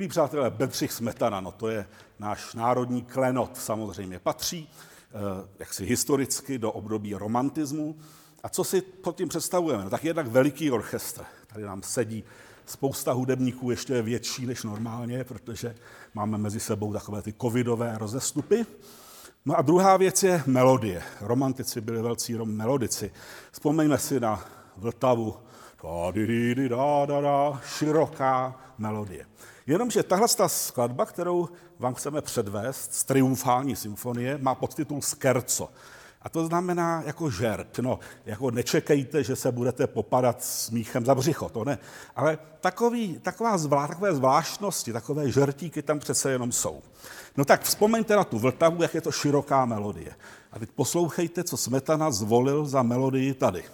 Milí přátelé, Bedřich Smetana, no to je náš národní klenot, samozřejmě patří eh, jaksi historicky do období romantismu. A co si pod tím představujeme? No, tak jednak veliký orchestr. Tady nám sedí spousta hudebníků, ještě větší než normálně, protože máme mezi sebou takové ty covidové rozestupy. No a druhá věc je melodie. Romantici byli velcí melodici. Vzpomeňme si na Vltavu, široká melodie. Jenomže tahle ta skladba, kterou vám chceme předvést z triumfální symfonie, má podtitul Skerco. A to znamená jako žert. No, jako nečekejte, že se budete popadat smíchem za břicho, to ne. Ale takový, taková zvlá, takové zvláštnosti, takové žertíky tam přece jenom jsou. No tak vzpomeňte na tu Vltavu, jak je to široká melodie. A teď poslouchejte, co Smetana zvolil za melodii tady.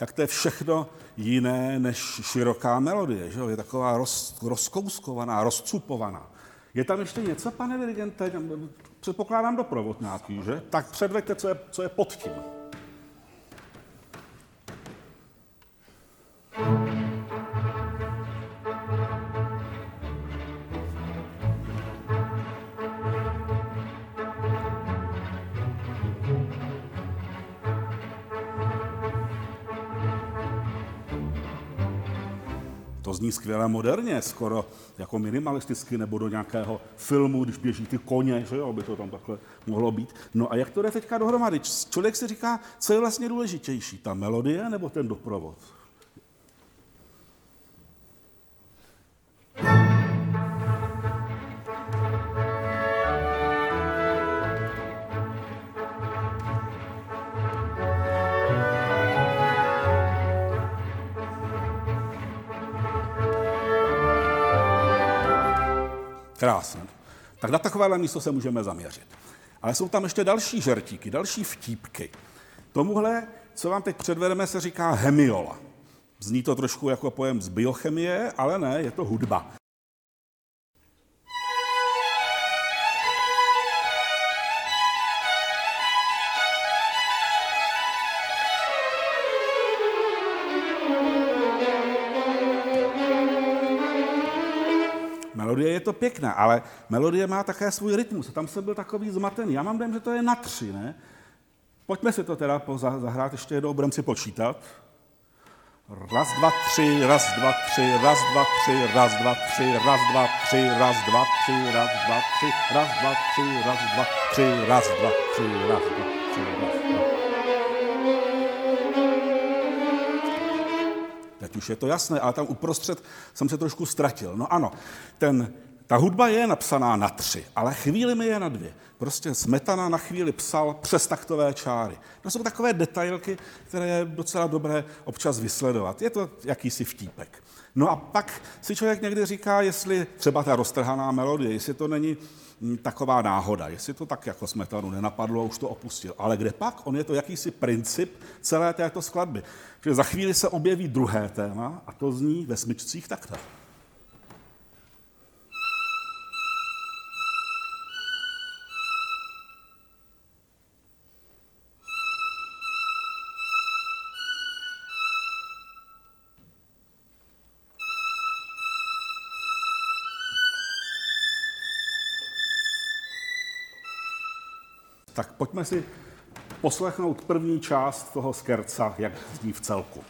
Tak to je všechno jiné než široká melodie. Že? Je taková roz, rozkouskovaná, rozcupovaná. Je tam ještě něco, pane dirigente? Předpokládám doprovod nějaký, že? Tak předveďte, co je, co je pod tím. To zní skvěle moderně, skoro jako minimalisticky, nebo do nějakého filmu, když běží ty koně, že jo, by to tam takhle mohlo být. No a jak to jde teďka dohromady? Člověk si říká, co je vlastně důležitější, ta melodie nebo ten doprovod? Krásně. Tak na takovéhle místo se můžeme zaměřit. Ale jsou tam ještě další žertíky, další vtípky. Tomuhle, co vám teď předvedeme, se říká hemiola. Zní to trošku jako pojem z biochemie, ale ne, je to hudba. Melodie je to pěkná, ale melodie má také svůj rytmus. Tam jsem byl takový zmatený. Já mám dojem, že to je na tři, ne? Pojďme si to teda zahrát ještě jednou, budeme si počítat. Raz, dva, tři, raz, dva, tři, raz, dva, tři, raz, dva, tři, raz, dva, tři, raz, dva, tři, raz, dva, tři, raz, dva, tři, raz, dva, tři, raz, dva, tři, raz, dva, tři, raz, dva. Teď už je to jasné, ale tam uprostřed jsem se trošku ztratil. No ano, ten, ta hudba je napsaná na tři, ale chvíli mi je na dvě. Prostě Smetana na chvíli psal přes taktové čáry. To jsou takové detailky, které je docela dobré občas vysledovat. Je to jakýsi vtípek. No a pak si člověk někdy říká, jestli třeba ta roztrhaná melodie, jestli to není taková náhoda, jestli to tak jako Smetanu nenapadlo a už to opustil. Ale kde pak? On je to jakýsi princip celé této skladby. Že za chvíli se objeví druhé téma a to zní ve smyčcích takto. Tak pojďme si poslechnout první část toho skerca, jak zní v celku.